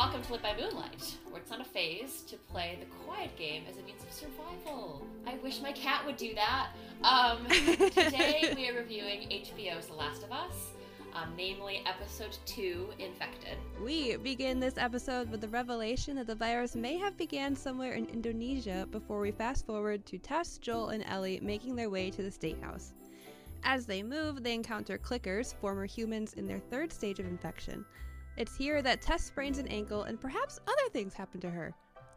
welcome to Lit by Moonlight, where it's not a phase to play the quiet game as a means of survival. I wish my cat would do that. Um, today we are reviewing HBO's The Last of Us, um, namely episode 2, Infected. We begin this episode with the revelation that the virus may have began somewhere in Indonesia before we fast forward to Tess, Joel, and Ellie making their way to the State House. As they move, they encounter clickers, former humans in their third stage of infection. It's here that Tess sprains an ankle and perhaps other things happen to her.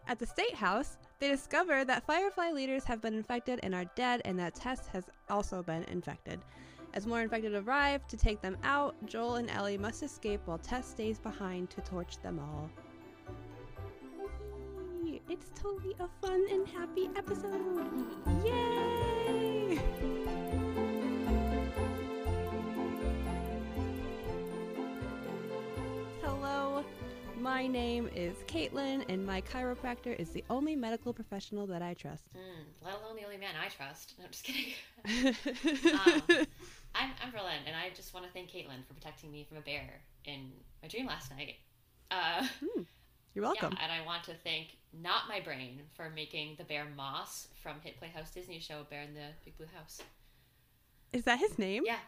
At the State House, they discover that Firefly leaders have been infected and are dead, and that Tess has also been infected. As more infected arrive to take them out, Joel and Ellie must escape while Tess stays behind to torch them all. It's totally a fun and happy episode! Yay! My name is Kaitlin, and my chiropractor is the only medical professional that I trust. Mm, let alone the only man I trust. No, I'm just kidding. um, I'm, I'm Berlin, and I just want to thank Kaitlin for protecting me from a bear in my dream last night. Uh, Hmm, You're welcome. Yeah, and I want to thank not my brain for making the bear Moss from hit Playhouse Disney show Bear in the Big Blue House. Is that his name? Yeah,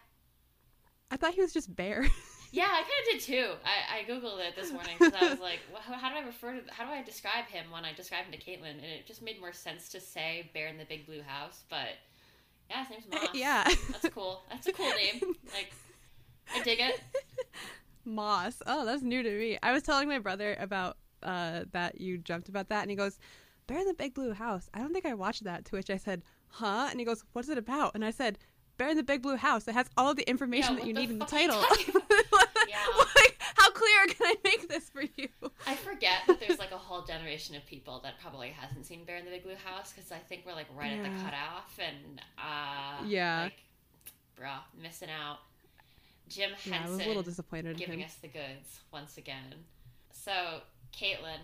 I thought he was just Bear. yeah, I kind of did too. I, I googled it this morning because I was like, well, how, do I refer to how do I describe him when I describe him to Kaitlin? And it just made more sense to say Bear in the Big Blue House, but yeah, his name's Moss. yeah. that's cool. That's a cool name. Like, I dig it. Moss. Oh, that's new to me. I was telling my brother about uh, that you jumped about that, and he goes, Bear in the Big Blue House. I don't think I watched that. To which I said, Huh? And he goes, What's it about? And I said, Bear in the Big Blue House. It has all of the information Yeah, that you need in the fuck are you title. Yeah. like, how clear can I make this for you? I forget that there's like a whole generation of people that probably hasn't seen Bear in the Big Blue House because I think we're like right at the cutoff and uh Yeah. like bruh missing out. Jim Yeah, I was Henson a little disappointed giving us the goods once again. So Kaitlin,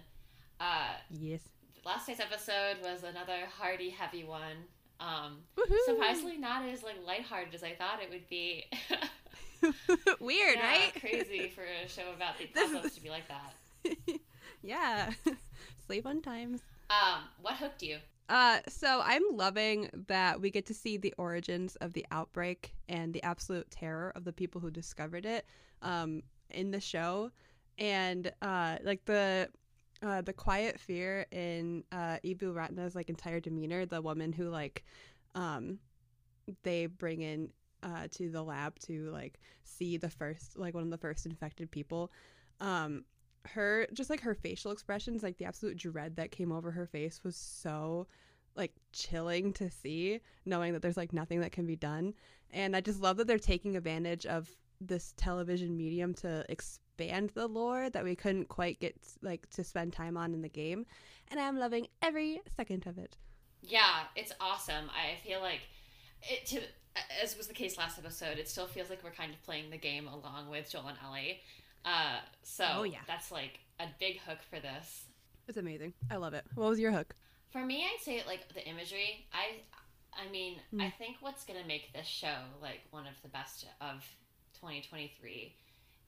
uh, Yes. last night's episode was another hearty, heavy one. Um, surprisingly not as like lighthearted as I thought it would be. Weird, Yeah, right? Crazy for a show about the apocalypse to be like that. yeah. Sleep on times. Um, what hooked you? Uh, so I'm loving that we get to see the origins of the outbreak and the absolute terror of the people who discovered it um, in the show, and uh, like the uh, the quiet fear in uh, Ibu Ratna's like entire demeanor. The woman who like um, they bring in uh, to the lab to like see the first like one of the first infected people. Um, her just like her facial expressions like the absolute dread that came over her face was so like chilling to see knowing that there's like nothing that can be done and i just love that they're taking advantage of this television medium to expand the lore that we couldn't quite get like to spend time on in the game and i'm loving every second of it Yeah, it's awesome. I feel like it to as was the case last episode. It still feels like we're kind of playing the game along with Joel and Ellie. Uh, so Oh, yeah. that's like a big hook for this. it's amazing i love it what was your hook For me, I'd say like the imagery. I, I mean, Mm. I think what's gonna make this show like one of the best of 2023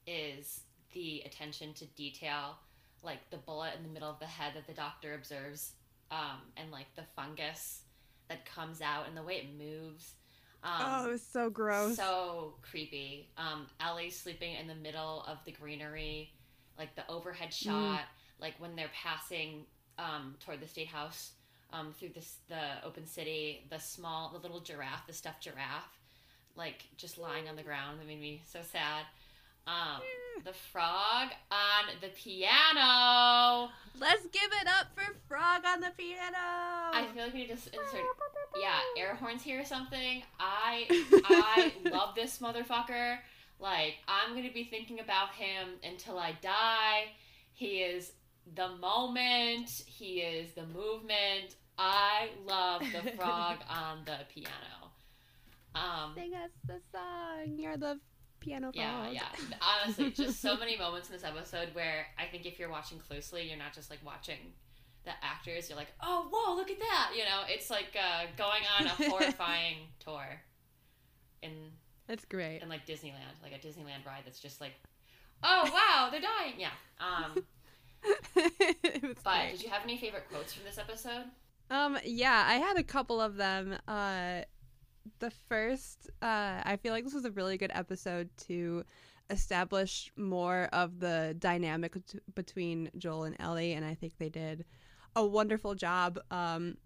is the attention to detail, like the bullet in the middle of the head that the doctor observes, um, and like the fungus that comes out and the way it moves. Um, oh it was so gross so creepy. Um, Ellie sleeping in the middle of the greenery, like the overhead Mm. shot, like when they're passing um, toward the state house um, through this the open city, the small, the little giraffe, the stuffed giraffe, like just lying on the ground. That made me so sad. Um, the frog on the piano. let's give it up for frog on the piano I feel like we need to insert yeah, air horns here or something. I I love this motherfucker. Like I'm gonna be thinking about him until I die. He is the moment. He is the movement. I love the frog on the piano. Um, Sing us the song. You're the piano yeah, yeah. Honestly, just so many moments in this episode where I think if you're watching closely, you're not just like watching the actors. You're like, oh, whoa, look at that. You know, it's like uh, going on a horrifying tour in That's great. in like Disneyland, like a Disneyland ride that's just like, oh wow, they're dying. Yeah. Um, But great. did you have any favorite quotes from this episode? Um, yeah, I had a couple of them. Uh, the first, uh, I feel like this was a really good episode to establish more of the dynamic bet- between Joel and Ellie, and I think they did a wonderful job. Um,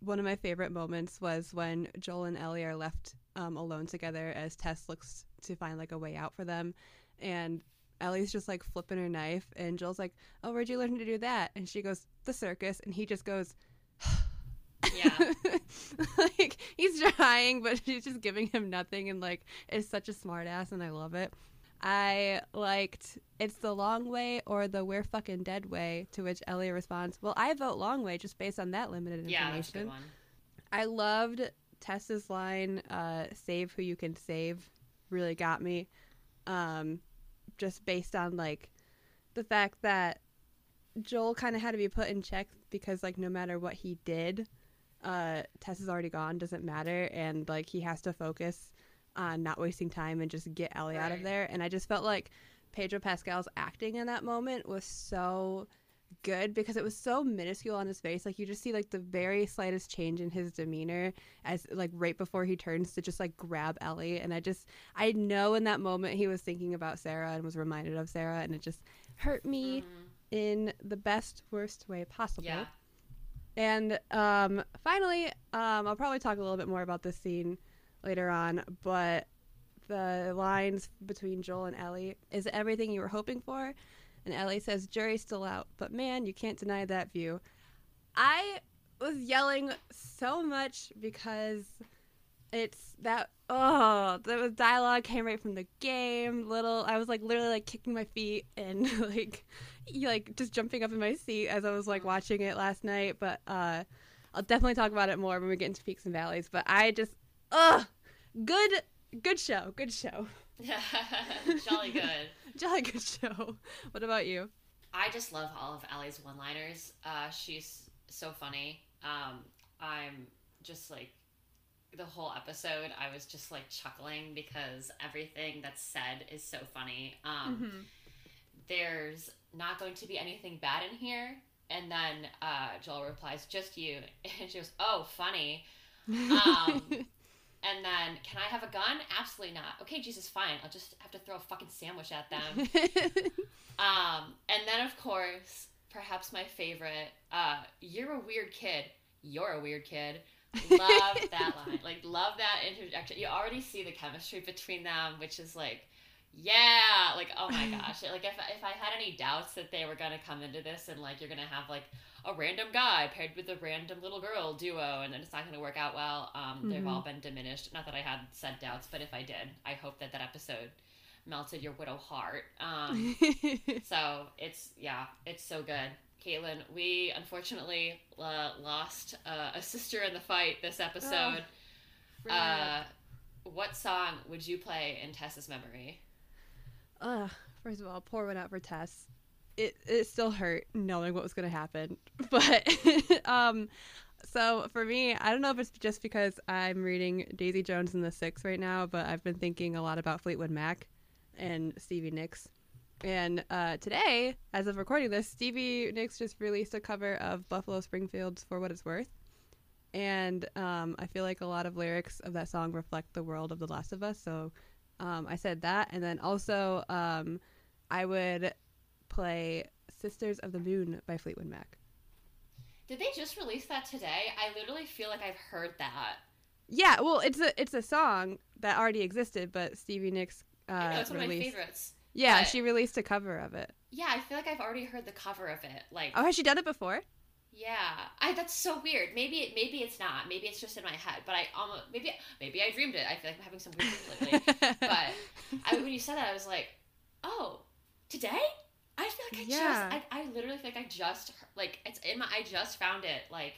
one of my favorite moments was when Joel and Ellie are left um, alone together as Tess looks to find like a way out for them, and Ellie's just like flipping her knife, and Joel's like, "Oh, where'd you learn to do that?" And she goes, "The circus," and he just goes. Yeah. like he's trying, but she's just giving him nothing, and like is such a smartass, and I love it. I liked it's the long way or the we're fucking dead way, to which Ellie responds, "Well, I vote long way just based on that limited Yeah, that's a good information." one. I loved Tessa's line, uh, "Save who you can save," really got me. Um, just based on like the fact that Joel kind of had to be put in check because like no matter what he did, uh, Tess is already gone, doesn't matter, and like he has to focus on not wasting time and just get Ellie out of there. And I just felt like Pedro Pascal's acting in that moment was so good because it was so minuscule on his face. Like you just see like the very slightest change in his demeanor as like right before he turns to just like grab Ellie. And I just I know in that moment he was thinking about Sarah and was reminded of Sarah and it just hurt me Mhm. in the best worst way possible. Yeah. And um, finally, um, I'll probably talk a little bit more about this scene later on, but the lines between Joel and Ellie is everything you were hoping for? And Ellie says, Jury's still out, but man, you can't deny that view. I was yelling so much because it's that oh the dialogue came right from the game little i was like literally like kicking my feet and like like just jumping up in my seat as i was like watching it last night but uh i'll definitely talk about it more when we get into peaks and valleys but i just ugh good good show good show Jolly good. jolly good show what about you I just love all of Ellie's one-liners. Uh, she's so funny. Um, I'm just like the whole episode. I was just like chuckling because everything that's said is so funny. Um, There's not going to be anything bad in here. And then uh, Joel replies, "Just you." And she goes, "Oh, funny." Um, And then, can I have a gun? Absolutely not. Okay, Jesus, fine. I'll just have to throw a fucking sandwich at them. Um, and then, of course, perhaps my favorite, uh, you're a weird kid. You're a weird kid. Love that line. Like, love that interjection. You already see the chemistry between them, which is like, yeah, like, oh my gosh. Like, if, if I had any doubts that they were going to come into this and, like, you're going to have, like, a random guy paired with a random little girl duo and then it's not going to work out well, um, they've Mhm. all been diminished. Not that I had said doubts, but if I did, I hope that that episode melted your widow heart. Um, so it's yeah, it's so good. Kaitlin, we unfortunately uh, lost uh, a sister in the fight this episode. uh, what song would you play in Tessa's memory? Ugh, first of all, pour one out for Tess. It it still hurt knowing what was gonna happen, but um, so for me, I don't know if it's just because I'm reading Daisy Jones and the Six right now, but I've been thinking a lot about Fleetwood Mac and Stevie Nicks. And uh, today, as of recording this, Stevie Nicks just released a cover of Buffalo Springfield's "For What It's Worth," and um, I feel like a lot of lyrics of that song reflect the world of The Last of Us. So um, I said that, and then also um, I would play "Sisters of the Moon" by Fleetwood Mac. Did they just release that today? I literally feel like I've heard that. Yeah, well, it's a it's a song that already existed, but Stevie Nicks uh, I know it's one of my favorites. Yeah, but- she released a cover of it. Yeah, I feel like I've already heard the cover of it. Like, Oh, has she done it before? Yeah, I that's so weird. Maybe it, maybe it's not. Maybe it's just in my head. But I almost maybe maybe I dreamed it. I feel like I'm having some weird dreams lately. But I, when you said that, I was like, oh, today? I feel like I Yeah. just, I, I literally feel like I just, like, it's in my, I just found it, like,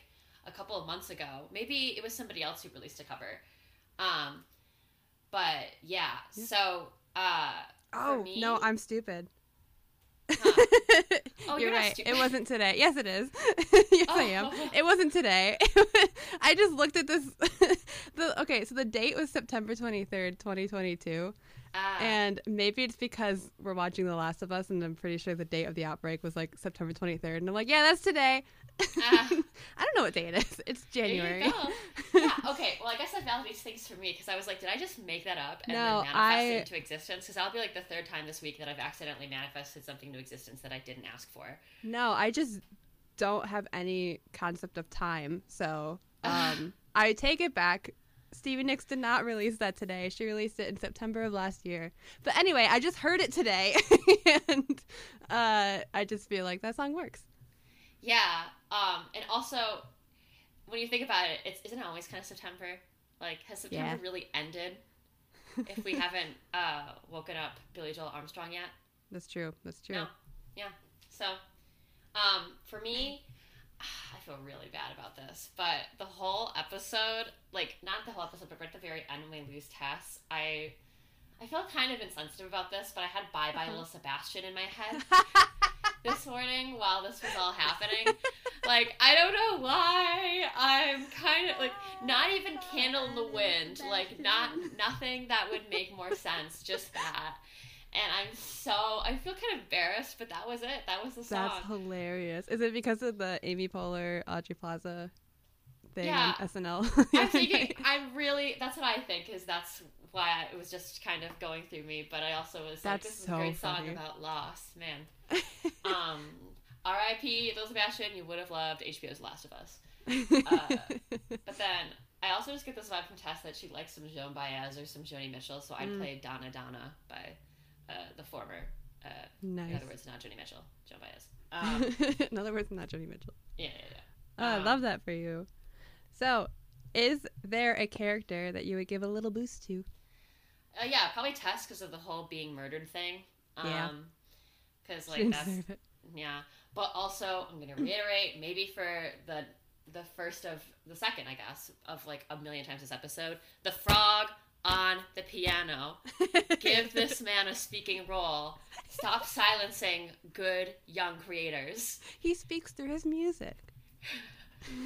a couple of months ago. Maybe it was somebody else who released a cover. Um, but yeah, Yeah. so, uh, oh me- no, I'm stupid. Huh. Oh, you're you're right. stupid. It wasn't today. Yes, it is. yes, I am. Oh. It wasn't today. I just looked at this. the okay, so the date was September 23rd, 2022, Ah. And maybe it's because we're watching The Last of Us, and I'm pretty sure the date of the outbreak was like September 23rd. And I'm like, yeah, that's today. Ah. I don't know what day it is. It's There you January. go. yeah. Okay. Well, I guess that validates things for me because I was like, did I just make that up and No, then manifest I- it into existence? Because I'll be like the third time this week that I've accidentally manifested something into existence that I didn't ask for. No, I just don't have any concept of time. So um, I take it back. Stevie Nicks did not release that today. She released it in September of last year. But anyway, I just heard it today, and uh, I just feel like that song works. Yeah. Um. And also, when you think about it, it's isn't it always kind of September? Like, has September Yeah. really ended? If we haven't uh, woken up Billy Joel Armstrong yet. That's true. That's true. No. Yeah. So, um, for me, I feel really bad about this, but the whole episode, like not the whole episode, but right at the very end when we lose Tess, I, I feel kind of insensitive about this, but I had "Bye Bye Uh-huh. Little Sebastian" in my head this morning while this was all happening. like I don't know why I'm kind of like not even "Candle in the Wind," like not nothing that would make more sense, just that. And I'm so I feel kind of embarrassed, but that was it. That was the song. That's hilarious. Is it because of the Amy Poehler, Aubrey Plaza thing Yeah. on SNL? I'm thinking. I'm really. That's what I think. Is that's why I, it was just kind of going through me. But I also was like, That's this is so a great song about loss, man. Um, R.I.P. Lil Sebastian. You would have loved HBO's Last of Us. uh, But then I also just get this vibe from Tess that she likes some Joan Baez or some Joni Mitchell. So I'd Mm. play Donna Donna by uh, the former. Uh, In other words, not Joni Mitchell, Joan Baez. Um, In other words, not Joni Mitchell. yeah, yeah, yeah. Oh, I Um, love that for you. So, is there a character that you would give a little boost to? Uh, yeah, probably Tess because of the whole being murdered thing. Um, Yeah. Because like didn't that's yeah, but also I'm gonna reiterate maybe for the the first of the second I guess of like a million times this episode the frog on the piano. Give this man a speaking role. Stop silencing good young creators. he speaks through his music.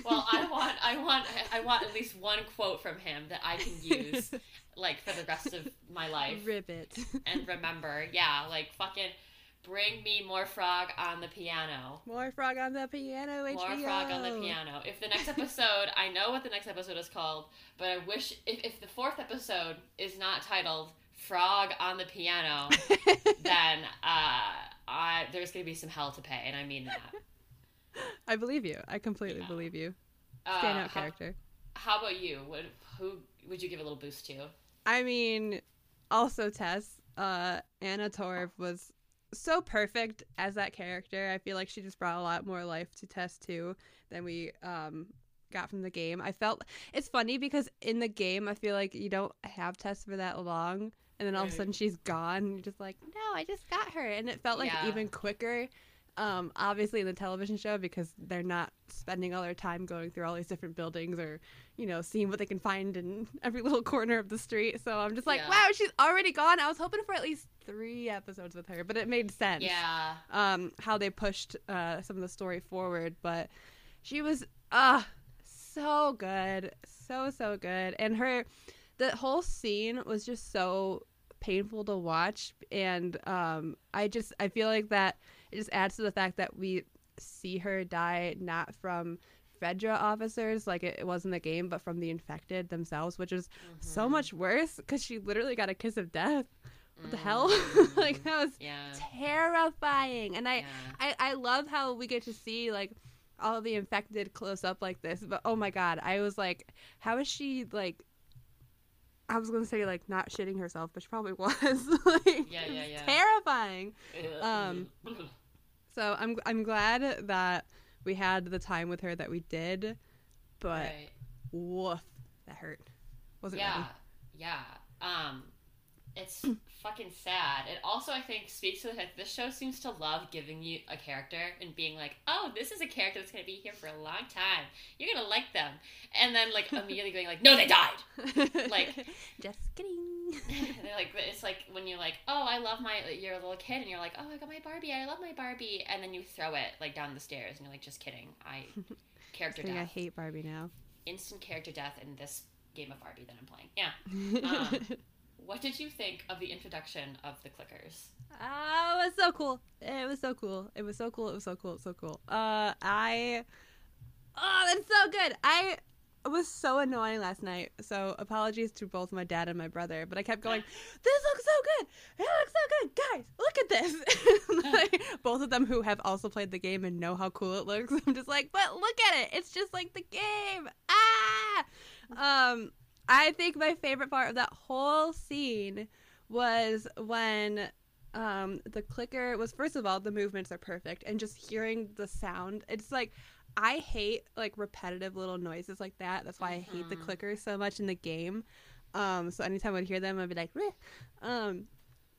Well, I want I want I want at least one quote from him that I can use like for the rest of my life. Ribbit. and remember, yeah, like fucking bring me more frog on the piano. More frog on the piano. More frog on the piano. If the next episode, I know what the next episode is called, but I wish if, if the fourth episode is not titled "Frog on the Piano," then uh, I, there's gonna be some hell to pay, and I mean that. I believe you. I completely Yeah. believe you. Uh, Stand how, character. how about you? What who would you give a little boost to? I mean, also Tess, uh, Anna Torv was so perfect as that character. I feel like she just brought a lot more life to Tess too than we um got from the game. I felt it's funny because in the game I feel like you don't have Tess for that long and then all of a sudden she's gone and you're just like, No, I just got her and it felt like Yeah. even quicker. Um, obviously in the television show because they're not spending all their time going through all these different buildings or you know, seeing what they can find in every little corner of the street. So I'm just like, Yeah. wow, she's already gone. I was hoping for at least three episodes with her, but it made sense. Yeah, Um, how they pushed uh some of the story forward, but she was ah so good, so so good, and her the whole scene was just so painful to watch, and um, I just I feel like that it just adds to the fact that we see her die not from Fedra officers like it, it was in the game, but from the infected themselves, which is so Mhm. much worse because she literally got a kiss of death. What the hell? Mhm. like that was yeah, terrifying, and I, yeah. I I love how we get to see like all the infected close up like this. But oh my god, I was like, how is she like? I was gonna say like not shitting herself, but she probably was. like, Yeah, yeah, yeah. Terrifying. Um, So I'm I'm glad that we had the time with her that we did, but right. woof, that hurt. Wasn't yeah, ready. yeah. Um, it's fucking sad. It also, I think, speaks to the fact this show seems to love giving you a character and being like, "Oh, this is a character that's gonna be here for a long time. You're gonna like them," and then like immediately going like, "No, they died." Like- just kidding. They're like it's like when you're like, "Oh, I love my," you're a little kid and you're like, "Oh, I got my Barbie. I love my Barbie," and then you throw it like down the stairs and you're like, "Just kidding. I character Kidding, I death, hate Barbie now. instant character death in this game of Barbie that I'm playing." Yeah. Um, what did you think of the introduction of the clickers? Oh, it was so cool. It was so cool. It was so cool. It was so cool. It was so cool. Uh, I. Oh, that's so good. I was so annoying last night. So apologies to both my dad and my brother. But I kept going, "This looks so good. It looks so good, guys. Look at this." like, both of them who have also played the game and know how cool it looks. I'm just like, but look at it. It's just like the game. Ah. Um, I think my favorite part of that whole scene was when um the clicker was first of all the movements are perfect and just hearing the sound it's like i hate like repetitive little noises like that that's why i hate the Mhm. clickers so much in the game um so anytime i'd hear them i'd be like Meh. um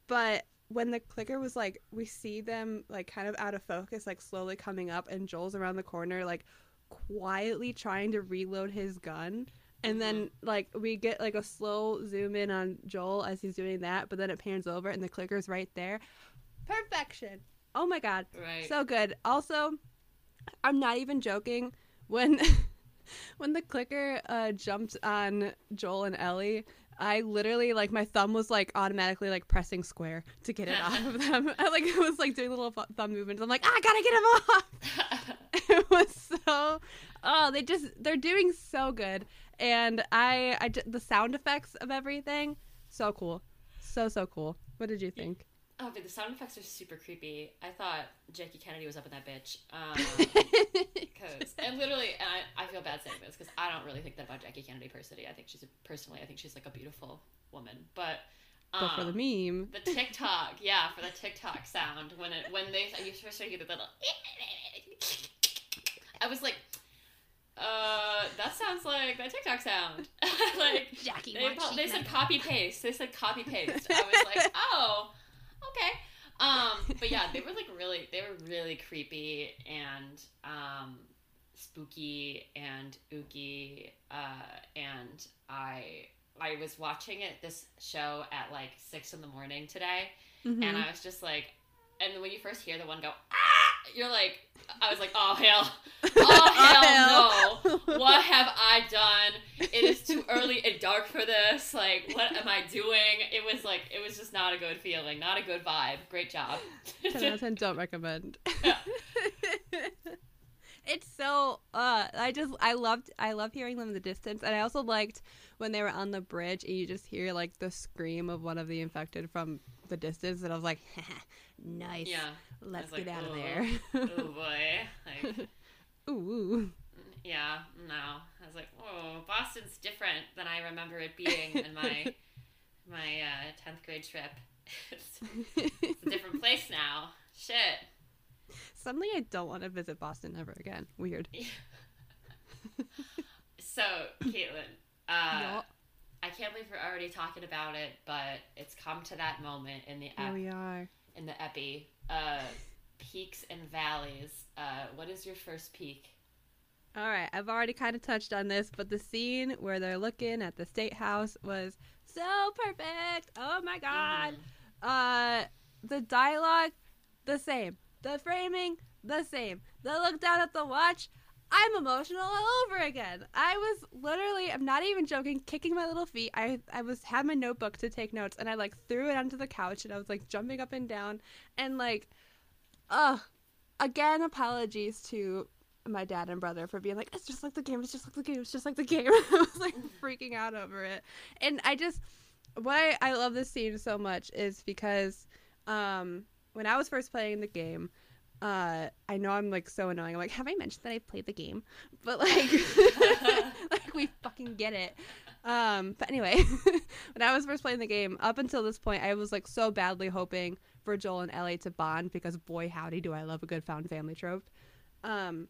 but when the clicker was like we see them like kind of out of focus like slowly coming up and joel's around the corner like quietly trying to reload his gun and then like we get like a slow zoom in on Joel as he's doing that, but then it pans over and the clicker's right there. Perfection. Oh my god. Right. So good. Also, I'm not even joking when when the clicker uh jumped on Joel and Ellie, I literally like my thumb was like automatically like pressing square to get it off of them. I like it was like doing little fu- thumb movements. I'm like, "Ah, I got to get him off." it was so oh they just they're doing so good and i i the sound effects of everything so cool so so cool what did you think oh, but the sound effects are super creepy. I thought Jackie Kennedy was up in that bitch. Um, Cause, and literally, and I, I feel bad saying this because I don't really think that about Jackie Kennedy personally. I think she's a, personally, I think she's like a beautiful woman. But um, but for the meme the TikTok, yeah, for the TikTok sound when it when they you first started the little, I was like, uh, that sounds like that TikTok sound. like jackie they, they said copy paste. They said copy paste. I was like, oh, okay. Um, but yeah, they were like really, they were really creepy and um, spooky and ooky. Uh, and I, I was watching it this show at like six in the morning today, Mhm. and I was just like, and when you first hear the one go, ah, you're like, I was like, oh hell, oh hell no what have I done? It is too early and dark for this. Like, what am I doing? It was like, it was just not a good feeling, not a good vibe. Great job. 10 out of 10 don't recommend Yeah. it's so uh i just i loved i love hearing them in the distance and i also liked when they were on the bridge and you just hear like the scream of one of the infected from the distance and i was like nice yeah. let's like, get out of there Oh boy. Like, ooh yeah, no. I was like, oh, Boston's different than I remember it being in my my uh, tenth grade trip. it's, it's a different place now. Shit. suddenly i don't want to visit boston ever again weird So, Kaitlin, uh, Yeah. I can't believe we're already talking about it, but it's come to that moment in the here ep- we are in the epi. Uh, peaks and valleys. Uh, what is your first peak? All right, I've already kind of touched on this, but the scene where they're looking at the state house was so perfect. Oh my god. Mhm. Uh the dialogue the same. The framing the same. The look down at the watch I'm emotional all over again. I was literally I'm not even joking kicking my little feet. I I was had my notebook to take notes and I like threw it onto the couch and I was like jumping up and down and like uh again apologies to my dad and brother for being like, it's just like the game, it's just like the game, it's just like the game. I was like freaking out over it. And I just, why I love this scene so much is because um, when I was first playing the game, uh, I know I'm like so annoying. I'm like, have I mentioned that I played the game? But like, like we fucking get it. Um, but anyway, when I was first playing the game, up until this point, I was like so badly hoping for Joel and Ellie to bond because boy howdy do I love a good found family trope. Um,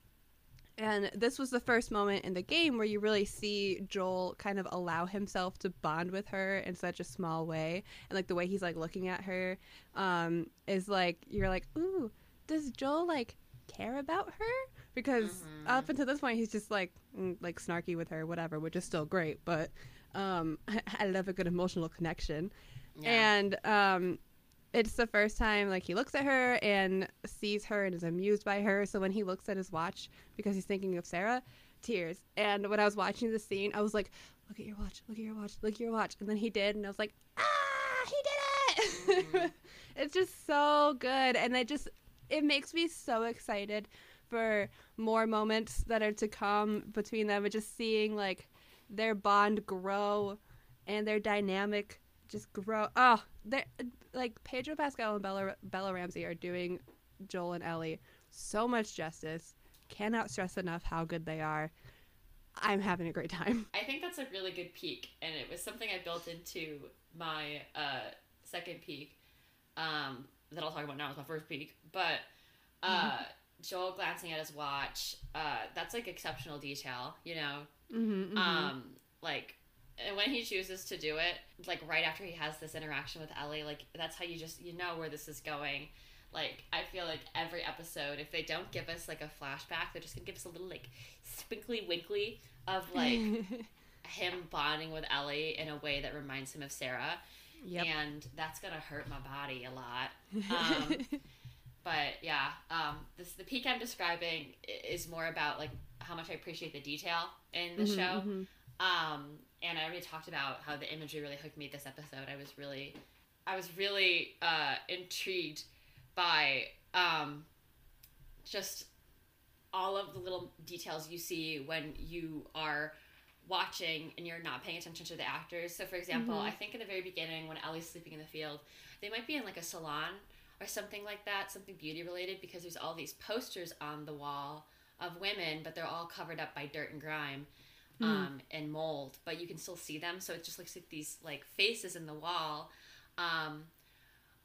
and this was the first moment in the game where you really see Joel kind of allow himself to bond with her in such a small way. And like the way he's like looking at her um, is like, you're like, ooh, does Joel like care about her? Because Mhm. up until this point, he's just like, mm, like snarky with her, whatever, which is still great. But um, I love a good emotional connection Yeah. and um it's the first time like he looks at her and sees her and is amused by her so when he looks at his watch because he's thinking of sarah tears and when i was watching the scene i was like look at your watch look at your watch look at your watch and then he did and i was like ah he did it. Mhm. it's just so good, and it just it makes me so excited for more moments that are to come between them, and just seeing like their bond grow and their dynamic just grow. Oh, they like Pedro Pascal and Bella Bella Ramsey are doing Joel and Ellie so much justice. Cannot stress enough how good they are. I'm having a great time. I think that's a really good peak, and it was something I built into my uh, second peak um, that I'll talk about now is my first peak. But uh, Joel glancing at his watch, uh, that's like exceptional detail, you know? Mm-hmm, Um, like, and when he chooses to do it, like right after he has this interaction with Ellie, like that's how you just you know where this is going. Like I feel like every episode, if they don't give us like a flashback, they're just gonna give us a little like sprinkly winkly of like him bonding with Ellie in a way that reminds him of Sarah, yep. and that's gonna hurt my body a lot. Um, but yeah, um, this the peak I'm describing is more about like how much I appreciate the detail in the Mhm, show. mhm. Um, and I already talked about how the imagery really hooked me this episode. I was really, I was really uh, intrigued by um, just all of the little details you see when you are watching and you're not paying attention to the actors. So, for example, Mhm. I think in the very beginning when Ellie's sleeping in the field, they might be in like a salon or something like that, something beauty related, because there's all these posters on the wall of women, but they're all covered up by dirt and grime Mhm. um, and mold, but you can still see them. So it just looks like these like faces in the wall. Um,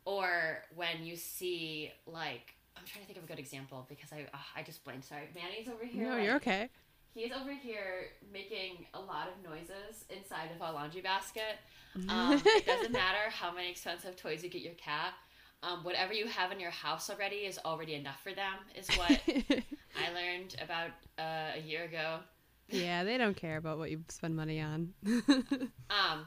or when you see like I'm trying to think of a good example because I I just blanked. Sorry, Manny's over here. No, like, you're okay. He's over here making a lot of noises inside of a laundry basket. Um, it doesn't matter how many expensive toys you get your cat. Um, whatever you have in your house already is already enough for them. Is what I learned about uh, a year ago. yeah, they don't care about what you spend money on. Um,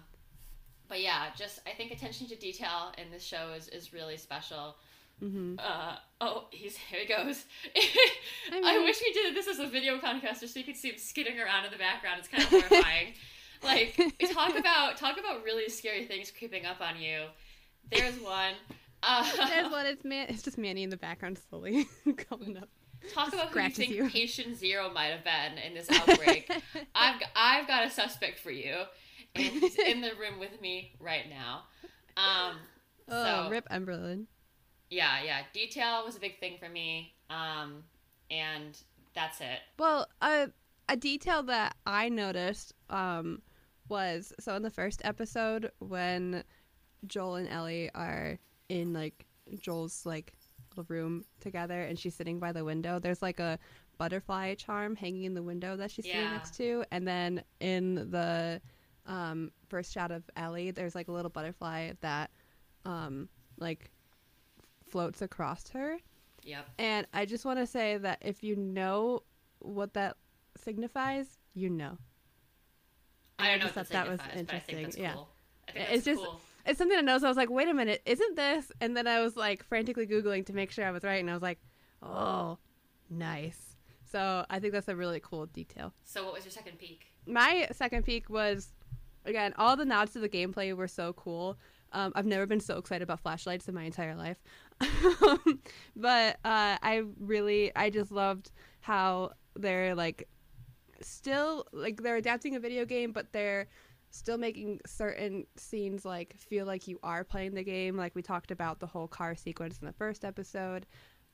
but yeah, just I think attention to detail in this show is, is really special. Hmm Uh, oh, he's here he goes. I I wish we did this as a video podcast just so you could see him skidding around in the background. It's kind of horrifying. like talk about talk about really scary things creeping up on you. There's one. Uh, There's one. It's man. It's just Manny in the background slowly coming up. talk about who you think you. patient zero might have been in this outbreak. I've I've got a suspect for you, and he's in the room with me right now. Um, oh, so- rip Emberlin. Yeah, yeah. Detail was a big thing for me. Um, and that's it. Well, a a detail that I noticed um was so in the first episode when Joel and Ellie are in like Joel's like little room together and she's sitting by the window. There's like a butterfly charm hanging in the window that she's sitting next to, and then in the um first shot of Ellie, there's like a little butterfly that um like floats across her. Yep. And I just want to say that if you know what that signifies, you know. I don't know just that, thought that was signifies, but I think that's interesting, yeah. cool. I think It's just- cool. It's something to know. So I was like, wait a minute, isn't this? And then I was like frantically Googling to make sure I was right. And I was like, oh, nice. So I think that's a really cool detail. So what was your second peak? My second peak was, again, all the nods to the gameplay were so cool. Um, I've never been so excited about flashlights in my entire life. but uh, I really, I just loved how they're like still, like they're adapting a video game, but they're still making certain scenes like feel like you are playing the game. Like we talked about the whole car sequence in the first episode.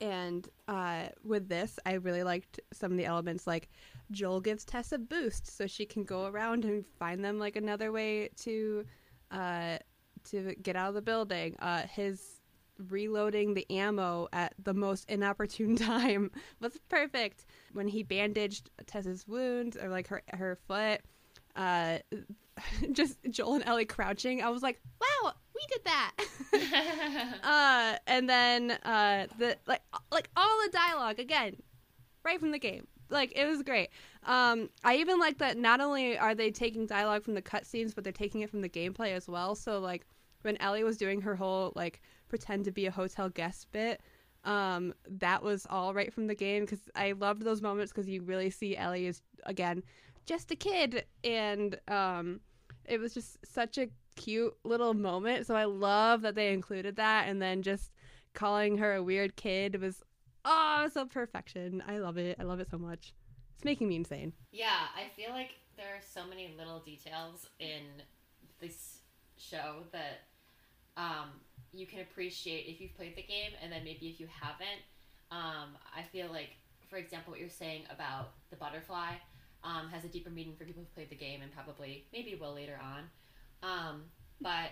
And uh, with this, I really liked some of the elements like Joel gives Tess a boost so she can go around and find them like another way to uh to get out of the building. Uh his reloading the ammo at the most inopportune time was perfect. When he bandaged Tess's wounds or like her her foot, uh just Joel and Ellie crouching, I was like, "Wow, we did that." uh and then uh the like like all the dialogue again right from the game like it was great um i even like that not only are they taking dialogue from the cutscenes but they're taking it from the gameplay as well so like when ellie was doing her whole like pretend to be a hotel guest bit um that was all right from the game because i loved those moments because you really see ellie as again just a kid and um it was just such a cute little moment. So I love that they included that, and then just calling her a weird kid was oh so perfection. I love it. I love it so much. It's making me insane. Yeah, I feel like there are so many little details in this show that um, you can appreciate if you've played the game, and then maybe if you haven't. Um, I feel like, for example, what you're saying about the butterfly um, has a deeper meaning for people who've played the game and probably maybe will later on. Um, but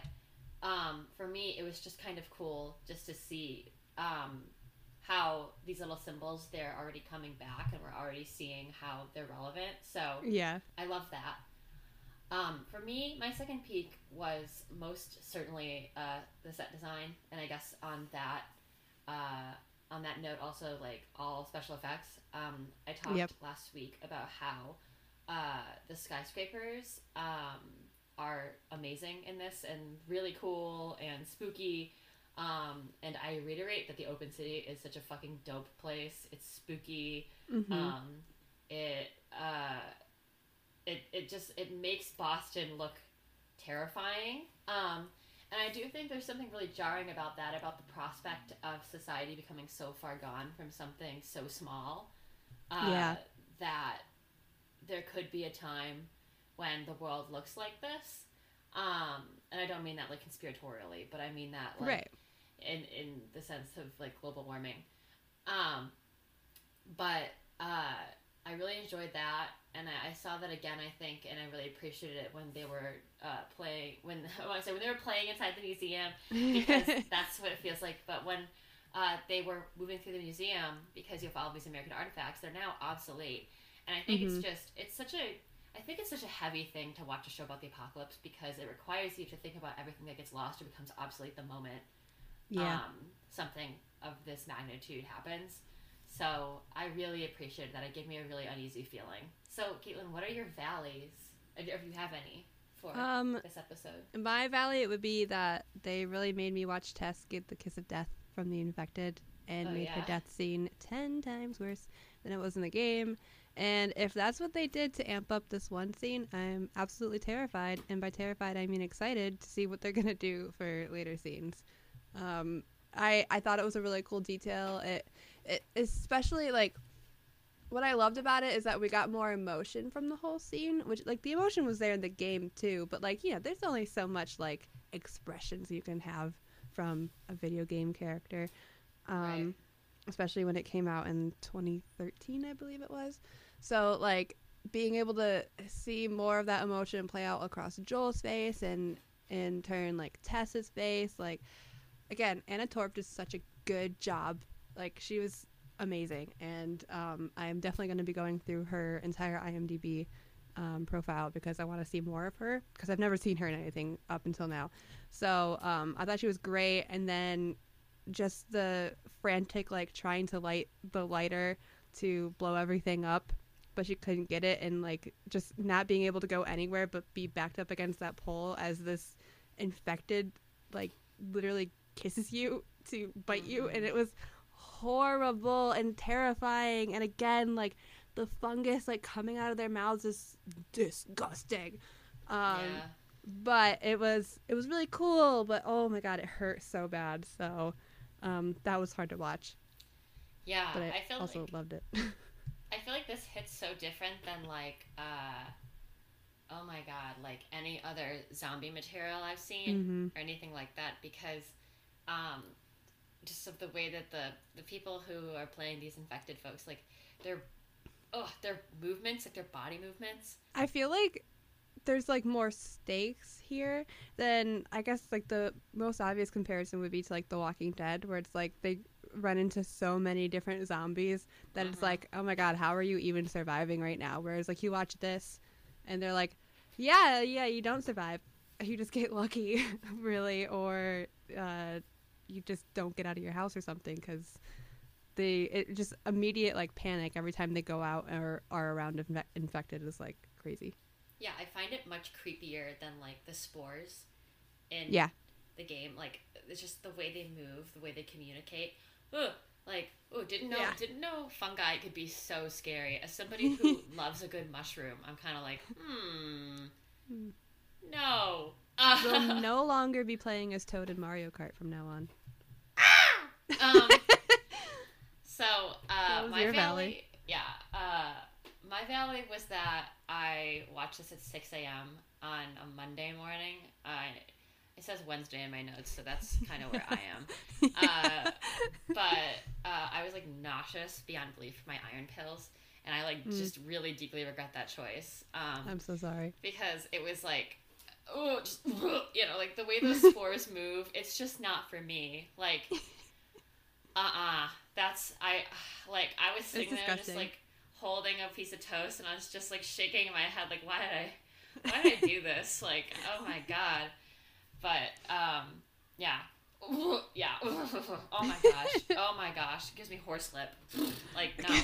um, for me, it was just kind of cool just to see um, how these little symbols they're already coming back and we're already seeing how they're relevant. So Yeah. I love that. Um, for me, my second peak was most certainly uh, the set design, and I guess on that uh, on that note, also like all special effects. Um, I talked Yep. last week about how uh, the skyscrapers um, are amazing in this and really cool and spooky. Um, and I reiterate that the open city is such a fucking dope place. It's spooky. Mhm. Um, it uh, it it just it makes Boston look terrifying. Um, and I do think there's something really jarring about that, about the prospect of society becoming so far gone from something so small. Uh, Yeah. That there could be a time when the world looks like this. Um, and I don't mean that like conspiratorially, but I mean that like right. in in the sense of like global warming. Um, but uh, I really enjoyed that, and I, I saw that again. I think, and I really appreciated it when they were uh, playing when when I say when they were playing inside the museum because that's what it feels like. But when uh, they were moving through the museum because you have all these American artifacts, they're now obsolete, and I think it's just it's such a I think it's such a heavy thing to watch a show about the apocalypse because it requires you to think about everything that gets lost or becomes obsolete the moment yeah. um, something of this magnitude happens. So I really appreciated that. It gave me a really uneasy feeling. So, Kaitlin, what are your valleys, if you have any, for um, this episode? my valley, it would be that they really made me watch Tess get the kiss of death from the infected and Oh, made her death scene ten times worse than it was in the game. And if that's what they did to amp up this one scene, I'm absolutely terrified. And by terrified, I mean excited to see what they're gonna do for later scenes. Um, I I thought it was a really cool detail. It, it especially like what I loved about it is that we got more emotion from the whole scene, which like the emotion was there in the game too, but like you know, there's only so much like expressions you can have from a video game character. Um Right. especially when it came out in 2013, I believe it was. So like being able to see more of that emotion play out across Joel's face and in turn like Tessa's face, like again, Anna Torv did such a good job. Like she was amazing, and um, I am definitely going to be going through her entire IMDb um, profile because I want to see more of her because I've never seen her in anything up until now. So um, I thought she was great, and then just the frantic like trying to light the lighter to blow everything up but she couldn't get it. And like just not being able to go anywhere but be backed up against that pole as this infected like literally kisses you to bite you. And it was horrible and terrifying. And again like the fungus like coming out of their mouths is disgusting. Um yeah. but it was it was really cool. But oh my god it hurt so bad. So um that was hard to watch. Yeah. but I, I feel also like loved it. I feel like this hits so different than like uh oh my god, like any other zombie material I've seen hmm or anything like that. Because um just of the way that the the people who are playing these infected folks like their oh their movements like their body movements I feel like there's like more stakes here than I guess like the most obvious comparison would be to like The Walking Dead, where it's like they run into so many different zombies that it's Mhm. like, oh my god, how are you even surviving right now? Whereas like you watch this, and they're like, yeah, yeah, you don't survive, you just get lucky, really, or uh, you just don't get out of your house or something because they it just immediate like panic every time they go out or are around infe- infected is like crazy. yeah i find it much creepier than like the spores in Yeah. the game like it's just the way they move the way they communicate Ugh, like oh didn't know Yeah. didn't know fungi could be so scary as somebody who loves a good mushroom i'm kind of like hmm Hmm. no will no longer be playing as Toad in Mario Kart from now on. Um, so uh, my valley, yeah, uh, my valley was that I watched this at six a.m. on a Monday morning. Uh, it says Wednesday in my notes, so that's kind of where I am. Uh, but uh, I was like nauseous beyond belief from my iron pills, and I like Mm. just really deeply regret that choice. Um, I'm so sorry. because it was like oh just you know like the way those spores move it's just not for me like uh-uh. That's i like i was sitting there just like holding a piece of toast and i was just like shaking my head like why did i why did i do this? Like oh my god. But um yeah. Yeah. Oh my gosh. Oh my gosh. It gives me horse lip. Like no.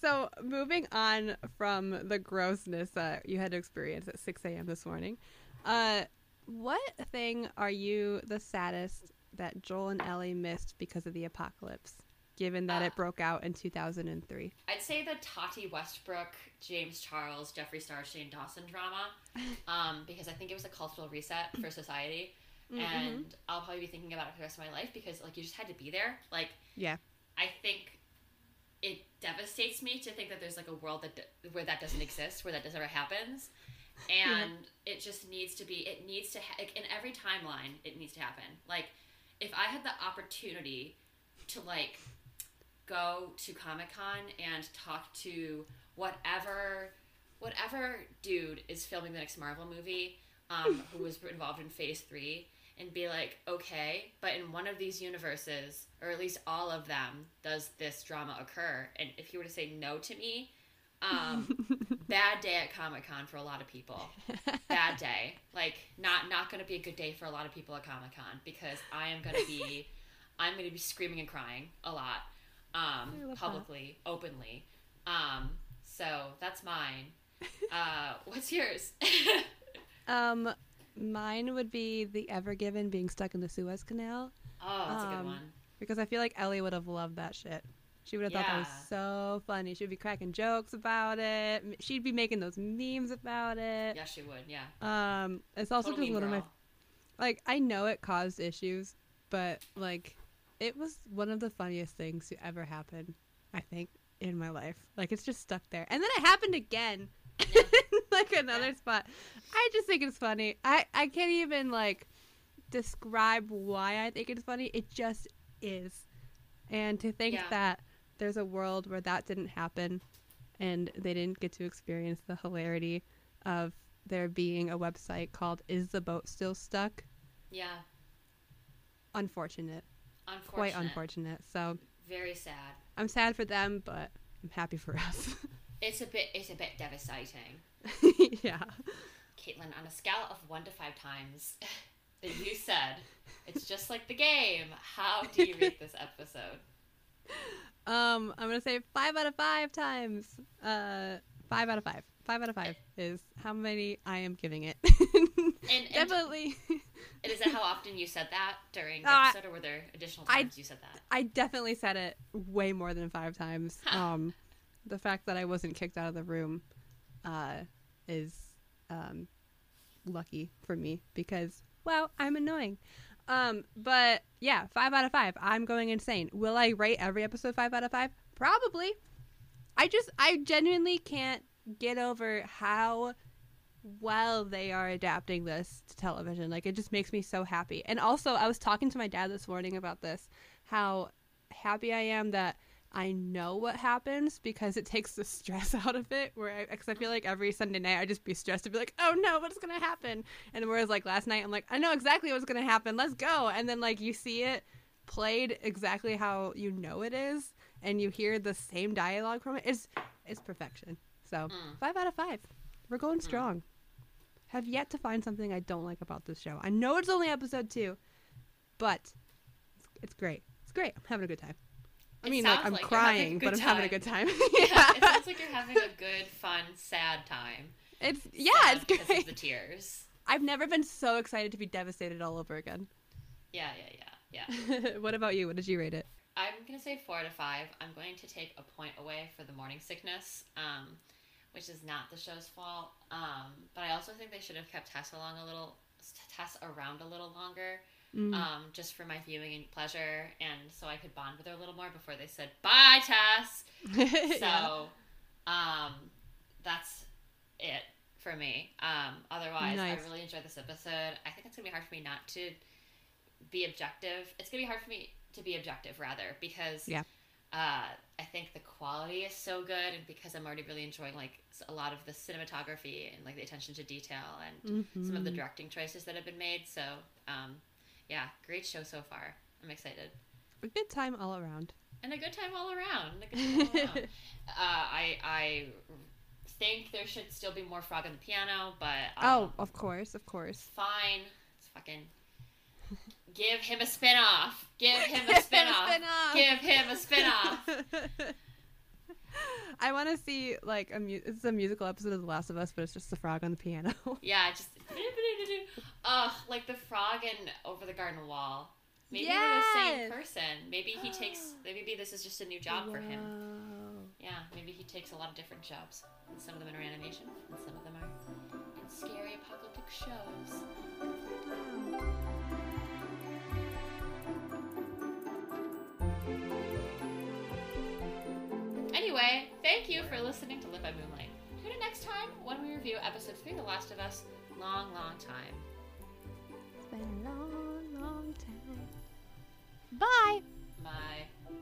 So moving on from the grossness that you had to experience at 6 a.m. this morning, uh, what thing are you the saddest that Joel and Ellie missed because of the apocalypse, given that Uh, it broke out in 2003? I'd say the Tati Westbrook, James Charles, Jeffree Star, Shane Dawson drama, um, because I think it was a cultural reset for society, Mm-hmm. and I'll probably be thinking about it for the rest of my life because like you just had to be there. Like, Yeah. I think it devastates me to think that there's like a world that where that doesn't exist, where that just ever happens, and it just needs to be. It needs to ha- like in every timeline. It needs to happen. Like, if I had the opportunity to like go to Comic Con and talk to whatever whatever dude is filming the next Marvel movie, um, who was involved in Phase Three, and be like, okay, but in one of these universes, or at least all of them, does this drama occur? And if he were to say no to me, um, bad day at Comic Con for a lot of people. Bad day. Like not not going to be a good day for a lot of people at Comic Con because I am going to be I'm going to be screaming and crying a lot um, love that. publicly, openly. Um, so that's mine. Uh, what's yours? um, mine would be the Ever Given being stuck in the Suez Canal oh, that's a good Um, one. because I feel like Ellie would have loved that shit. She would have thought that was so funny. She'd be cracking jokes about it. She'd be making those memes about it. Yeah, she would. Yeah. Um, it's also Total just one of my like I know it caused issues, but like it was one of the funniest things to ever happen. I think in my life, like it's just stuck there, and then it happened again, Yeah. like another spot. I just think it's funny. I I can't even like describe why I think it's funny. It just is, and to think Yeah. that there's a world where that didn't happen, and they didn't get to experience the hilarity of there being a website called "Is the Boat Still Stuck?" Yeah. Unfortunate, Unfortunate. quite unfortunate. So Very sad. I'm sad for them, but I'm happy for us. It's a bit. It's a bit devastating. yeah. Kaitlin, on a scale of one to five times that you said, it's just like the game. How do you rate this episode? Um, I'm gonna say five out of five times. Uh, five out of five. Five out of five is how many I am giving it. And, and Definitely. And is that how often you said that during the Uh, episode, or were there additional I- times you said that? I definitely said it way more than five times. Um, the fact that I wasn't kicked out of the room, uh, is um, lucky for me because wow, I'm annoying. Um, but yeah, five out of five. I'm going insane. Will I rate every episode five out of five? Probably. I just I genuinely can't get over how well they are adapting this to television. Like it just makes me so happy. And also, I was talking to my dad this morning about this, how happy I am that I know what happens because it takes the stress out of it. Where I, because I feel like every Sunday night I just be stressed to be like, oh no, what's gonna happen? And whereas like last night I'm like, I know exactly what's gonna happen. Let's go. And then like you see it played exactly how you know it is, and you hear the same dialogue from it. It's it's perfection. So Mm. five out of five. We're going strong. Have yet to find something I don't like about this show. I know it's only episode two, but it's, it's great. It's great. I'm having a good time. I mean, like I'm like you're having a crying, but I'm having a good time. Yeah, it sounds like you're having a good, fun, sad time. it's yeah, Sad it's because great. of the tears. I've never been so excited to be devastated all over again. Yeah, yeah, yeah, yeah. what about you? What did you rate it? I'm gonna say four to five. I'm going to take a point away for the morning sickness, um, which is not the show's fault. Um, but I also think they should have kept Tess along a little Tess around a little longer, Mm. um, just for my viewing and pleasure, and so I could bond with her a little more before they said bye, Tess. So, Yeah. um, that's it for me. Um, otherwise, Nice. I really enjoyed this episode. I think it's gonna be hard for me not to be objective. It's gonna be hard for me to be objective rather because Yeah. uh, I think the quality is so good, and because I'm already really enjoying like a lot of the cinematography and like the attention to detail and some of the Mhm. directing choices that have been made. So, um, yeah, great show so far. I'm excited A good time all around. and a good time all around. A good time all around. uh, I I think there should still be more frog on the piano, but um, oh, of course, of course. fine. It's fucking give him a spin off. Give him a spin off. spin-off. Give him a spin off. I want to see like a mu- it's a musical episode of The Last of Us, but it's just the frog on the piano. Yeah, just ugh, like the frog in Over the Garden Wall. Maybe they're the same person. Maybe he takes. Maybe this is just a new job for him. Yeah, maybe he takes a lot of different jobs. And some of them are animation, and some of them are in scary apocalyptic shows. Anyway, thank you for listening to Lit by Moonlight. Tune in next time when we review episode 3 The Last of Us. Long, long time. It's been a long, long time. Bye. Bye.